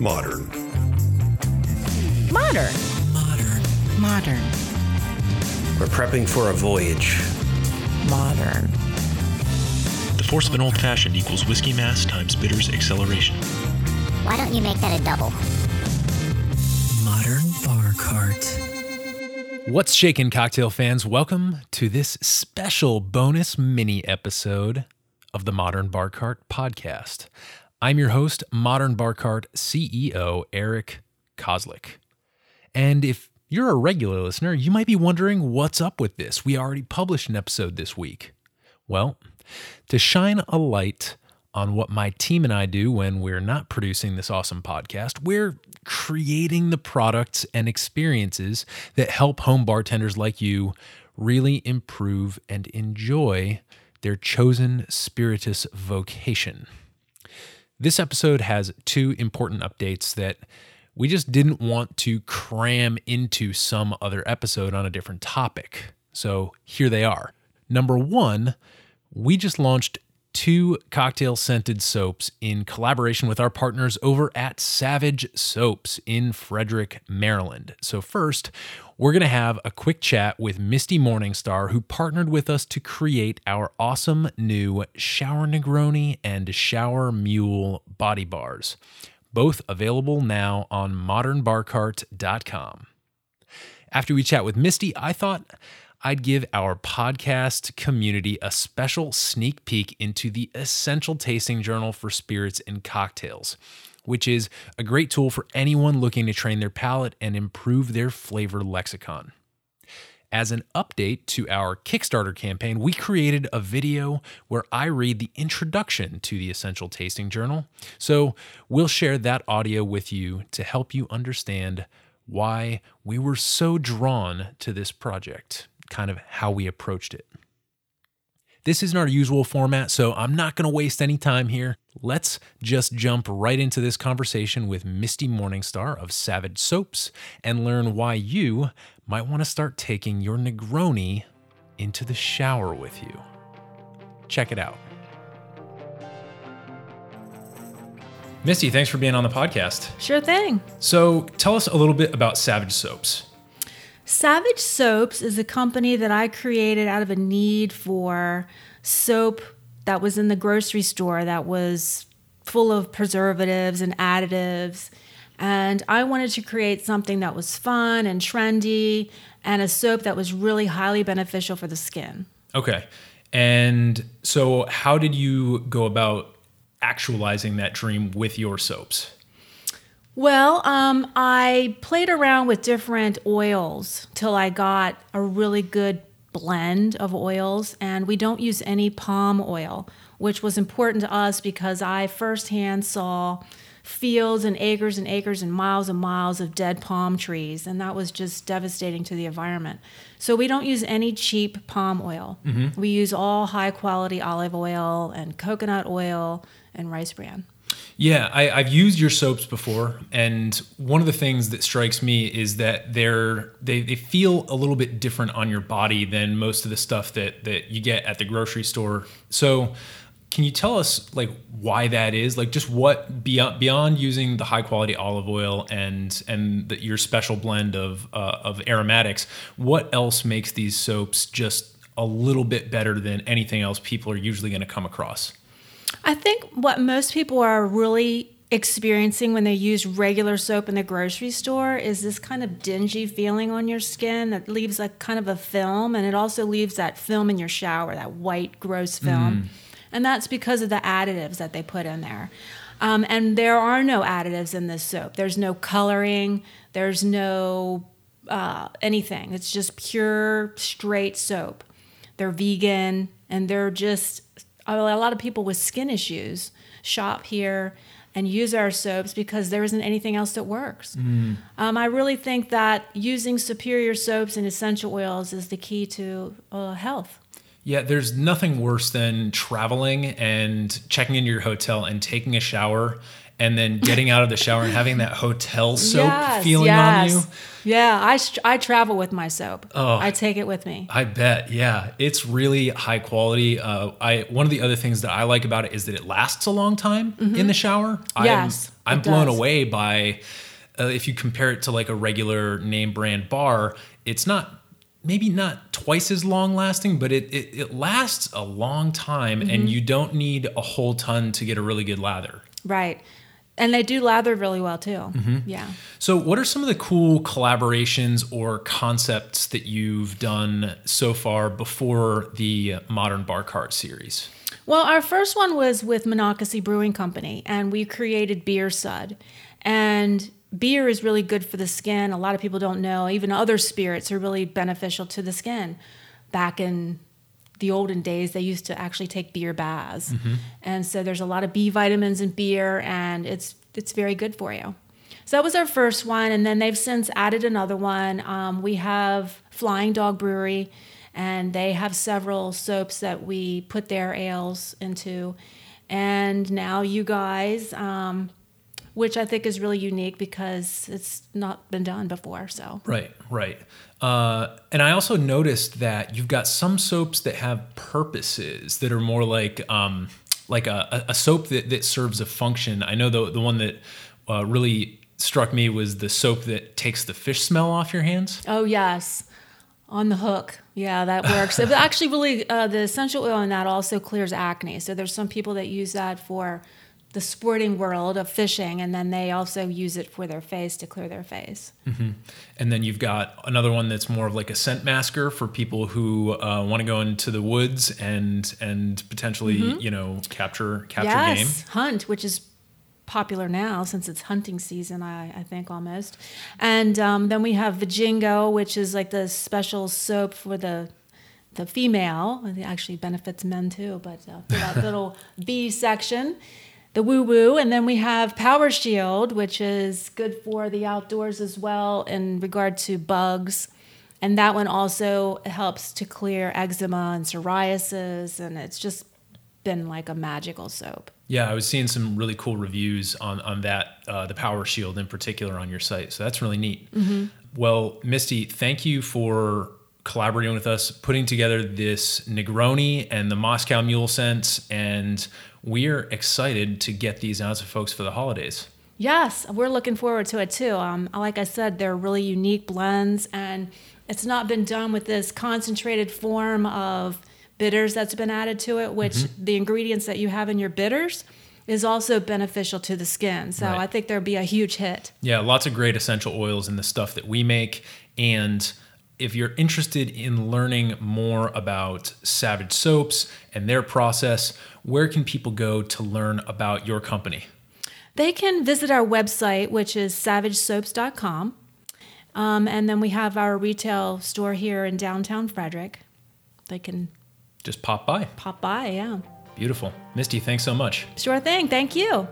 Modern. Modern. Modern. Modern. We're prepping for a voyage. Modern. The force of an old fashioned equals whiskey mass times bitters acceleration. Why don't you make that a double? Modern bar cart. What's shaking, cocktail fans? Welcome to this special bonus mini episode of the Modern Bar Cart podcast. I'm your host, Modern Bar Cart CEO Eric Kozlik. And if you're a regular listener, you might be wondering what's up with this. We already published an episode this week. Well, to shine a light on what my team and I do when we're not producing this awesome podcast, we're creating the products and experiences that help home bartenders like you really improve and enjoy their chosen spiritus vocation. This episode has two important updates that we just didn't want to cram into some other episode on a different topic. So here they are. Number one, we just launched two cocktail scented soaps in collaboration with our partners over at Savage Soaps in Frederick, Maryland. So, first, we're going to have a quick chat with Misti Morningstar, who partnered with us to create our awesome new Shower Negroni and Shower Mule body bars, both available now on modernbarcart.com. After we chat with Misti, I thought I'd give our podcast community a special sneak peek into the Essential Tasting Journal for Spirits and Cocktails, which is a great tool for anyone looking to train their palate and improve their flavor lexicon. As an update to our Kickstarter campaign, we created a video where I read the introduction to the Essential Tasting Journal. So we'll share that audio with you to help you understand why we were so drawn to this project, kind of how we approached it. This isn't our usual format, so I'm not going to waste any time here. Let's just jump right into this conversation with Misti Morningstar of Savage Soaps and learn why you might want to start taking your Negroni into the shower with you. Check it out. Misti, thanks for being on the podcast. Sure thing. So, tell us a little bit about Savage Soaps. Savage Soaps is a company that I created out of a need for soap that was in the grocery store that was full of preservatives and additives. And I wanted to create something that was fun and trendy and a soap that was really highly beneficial for the skin. Okay. And so, how did you go about actualizing that dream with your soaps? Well, um, I played around with different oils till I got a really good blend of oils, and we don't use any palm oil, which was important to us because I firsthand saw fields and acres and acres and miles and miles of dead palm trees, and that was just devastating to the environment. So we don't use any cheap palm oil. Mm-hmm. We use all high quality olive oil and coconut oil and rice bran. Yeah, I, have used your soaps before, and one of the things that strikes me is that they're they, they feel a little bit different on your body than most of the stuff that that you get at the grocery store. So, can you tell us like why that is? Like, just what beyond beyond using the high quality olive oil and and the, your special blend of uh, of aromatics, what else makes these soaps just a little bit better than anything else people are usually going to come across? I think what most people are really experiencing when they use regular soap in the grocery store is this kind of dingy feeling on your skin that leaves a kind of a film and it also leaves that film in your shower that white gross film. Mm. and that's because of the additives that they put in there. Um, and there are no additives in this soap. There's no coloring. There's no uh, anything. It's just pure straight soap. They're vegan and they're just a lot of people with skin issues shop here and use our soaps because there isn't anything else that works. Mm. Um, I really think that using superior soaps and essential oils is the key to uh, health. Yeah, there's nothing worse than traveling and checking into your hotel and taking a shower and then getting out of the shower and having that hotel soap Yes, feeling yes. on you. Yeah, I, I travel with my soap. Oh. I take it with me. I bet, yeah, it's really high quality. Uh, I one of the other things that I like about it is that it lasts a long time in the shower. Mm-hmm. Yes, I'm, I'm blown does. away by uh, if you compare it to like a regular name brand bar. It's not maybe not twice as long lasting, but it it, it lasts a long time, Mm-hmm. and you don't need a whole ton to get a really good lather. Right. And they do lather really well too. Mm-hmm. Yeah. So, what are some of the cool collaborations or concepts that you've done so far before the Modern Bar Cart series? Well, our first one was with Monocacy Brewing Company, and we created Beer Sud. And beer is really good for the skin. A lot of people don't know. Even other spirits are really beneficial to the skin. Back in the olden days, they used to actually take beer baths, and so there's a lot of B vitamins in beer, and it's it's very good for you. So that was our first one, and then they've since added another one. Um, we have Flying Dog Brewery, and they have several soaps that we put their ales into. And now you guys, um, which I think is really unique because it's not been done before. So Right, right. Uh, and I also noticed that you've got some soaps that have purposes that are more like um, like a, a soap that, that serves a function. I know the the one that uh, really struck me was the soap that takes the fish smell off your hands. Oh yes, on the hook. Yeah, that works. it actually really uh, the essential oil in that also clears acne. So there's some people that use that for the sporting world of fishing, and then they also use it for their face to clear their face. And then you've got another one that's more of like a scent masker for people who uh, want to go into the woods and and potentially you know capture capture game. hunt, which is popular now since it's hunting season. I, I think almost, and um, then we have Vijingo, which is like the special soap for the the female. It actually benefits men too, but uh, for that little B section. The woo woo, and then we have Power Shield, which is good for the outdoors as well in regard to bugs. And that one also helps to clear eczema and psoriasis, and it's just been like a magical soap. Yeah, I was seeing some really cool reviews on on that, uh, the Power Shield in particular, on your site. So that's really neat. Well, Misti, thank you for collaborating with us, putting together this Negroni and the Moscow Mule Scents, and we're excited to get these out to folks for the holidays. Yes, we're looking forward to it too. Um, like I said, they're really unique blends, and it's not been done with this concentrated form of bitters that's been added to it, which the ingredients that you have in your bitters is also beneficial to the skin. So Right. I think there'll be a huge hit. Yeah, lots of great essential oils in the stuff that we make. And if you're interested in learning more about Savage Soaps and their process, where can people go to learn about your company? They can visit our website, which is savagesoaps.com. Um, and then we have our retail store here in downtown Frederick. They can Just pop by. pop by, yeah. Beautiful. Misti, thanks so much. Sure thing. Thank you.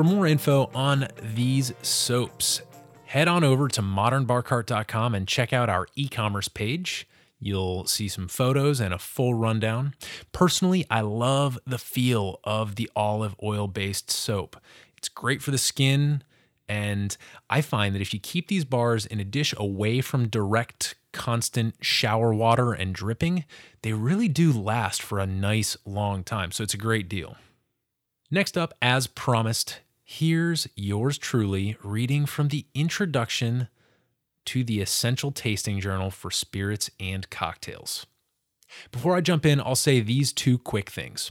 For more info on these soaps, head on over to modernbarcart.com and check out our e commerce page. You'll see some photos and a full rundown. Personally, I love the feel of the olive oil based soap. It's great for the skin, and I find that if you keep these bars in a dish away from direct, constant shower water and dripping, they really do last for a nice long time. So it's a great deal. Next up, as promised, here's yours truly reading from the introduction to the Essential Tasting Journal for Spirits and Cocktails. Before I jump in, I'll say these two quick things.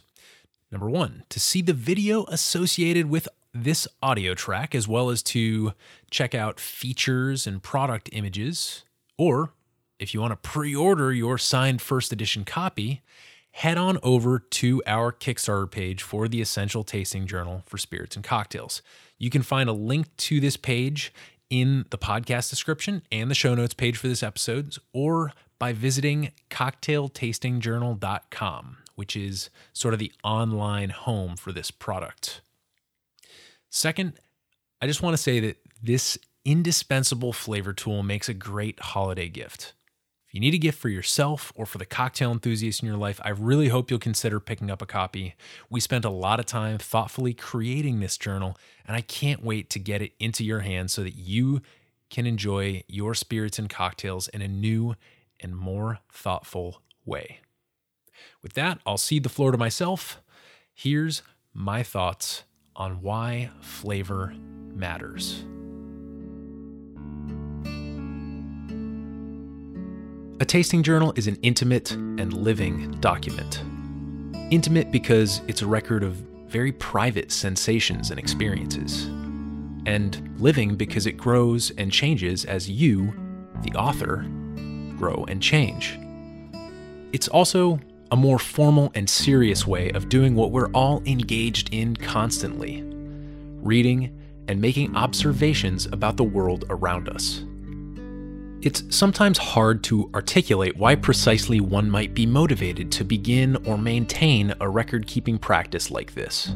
Number one, to see the video associated with this audio track, as well as to check out features and product images, or if you want to pre order your signed first edition copy, head on over to our Kickstarter page for the Essential Tasting Journal for Spirits and Cocktails. You can find a link to this page in the podcast description and the show notes page for this episode, or by visiting cocktailtastingjournal.com, which is sort of the online home for this product. Second, I just want to say that this indispensable flavor tool makes a great holiday gift. If you need a gift for yourself or for the cocktail enthusiast in your life, I really hope you'll consider picking up a copy. We spent a lot of time thoughtfully creating this journal, and I can't wait to get it into your hands so that you can enjoy your spirits and cocktails in a new and more thoughtful way. With that, I'll cede the floor to myself. Here's my thoughts on why flavor matters. A tasting journal is an intimate and living document. Intimate because it's a record of very private sensations and experiences. And living because it grows and changes as you, the author, grow and change. It's also a more formal and serious way of doing what we're all engaged in constantly reading and making observations about the world around us. It's sometimes hard to articulate why precisely one might be motivated to begin or maintain a record keeping practice like this.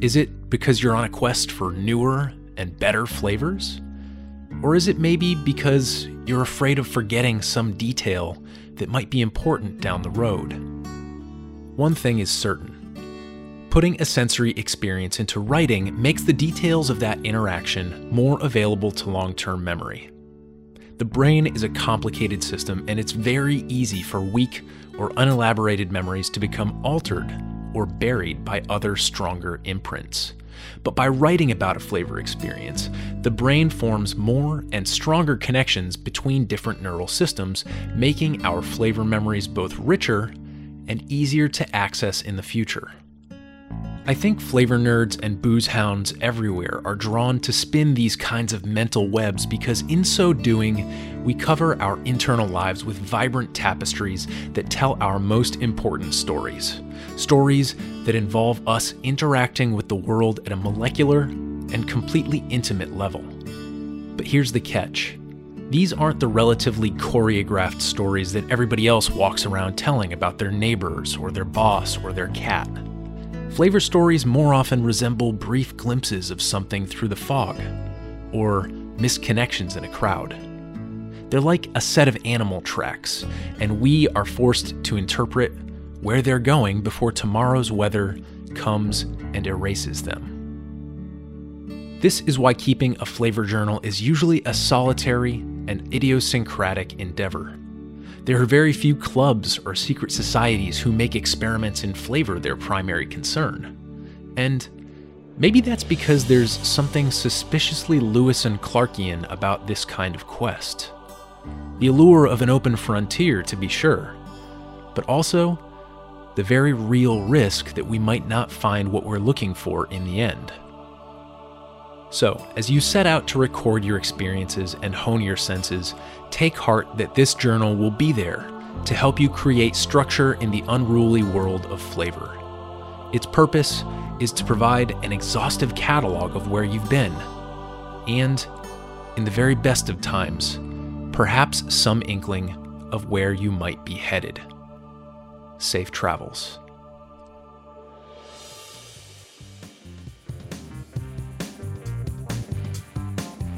Is it because you're on a quest for newer and better flavors? Or is it maybe because you're afraid of forgetting some detail that might be important down the road? One thing is certain putting a sensory experience into writing makes the details of that interaction more available to long term memory. The brain is a complicated system, and it's very easy for weak or unelaborated memories to become altered or buried by other stronger imprints. But by writing about a flavor experience, the brain forms more and stronger connections between different neural systems, making our flavor memories both richer and easier to access in the future. I think flavor nerds and booze hounds everywhere are drawn to spin these kinds of mental webs because, in so doing, we cover our internal lives with vibrant tapestries that tell our most important stories. Stories that involve us interacting with the world at a molecular and completely intimate level. But here's the catch these aren't the relatively choreographed stories that everybody else walks around telling about their neighbors or their boss or their cat. Flavor stories more often resemble brief glimpses of something through the fog, or misconnections in a crowd. They're like a set of animal tracks, and we are forced to interpret where they're going before tomorrow's weather comes and erases them. This is why keeping a flavor journal is usually a solitary and idiosyncratic endeavor. There are very few clubs or secret societies who make experiments in flavor their primary concern. And maybe that's because there's something suspiciously Lewis and Clarkian about this kind of quest. The allure of an open frontier, to be sure, but also the very real risk that we might not find what we're looking for in the end. So, as you set out to record your experiences and hone your senses, take heart that this journal will be there to help you create structure in the unruly world of flavor. Its purpose is to provide an exhaustive catalog of where you've been, and, in the very best of times, perhaps some inkling of where you might be headed. Safe travels.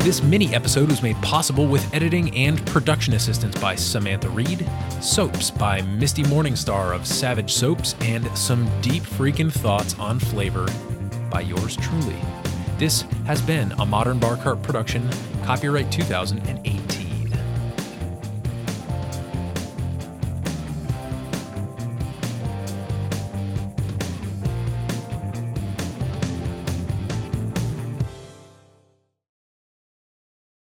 This mini episode was made possible with editing and production assistance by Samantha Reed, soaps by Misti Morningstar of Savage Soaps, and some deep freaking thoughts on flavor by yours truly. This has been a Modern Bar Cart production, copyright 2018.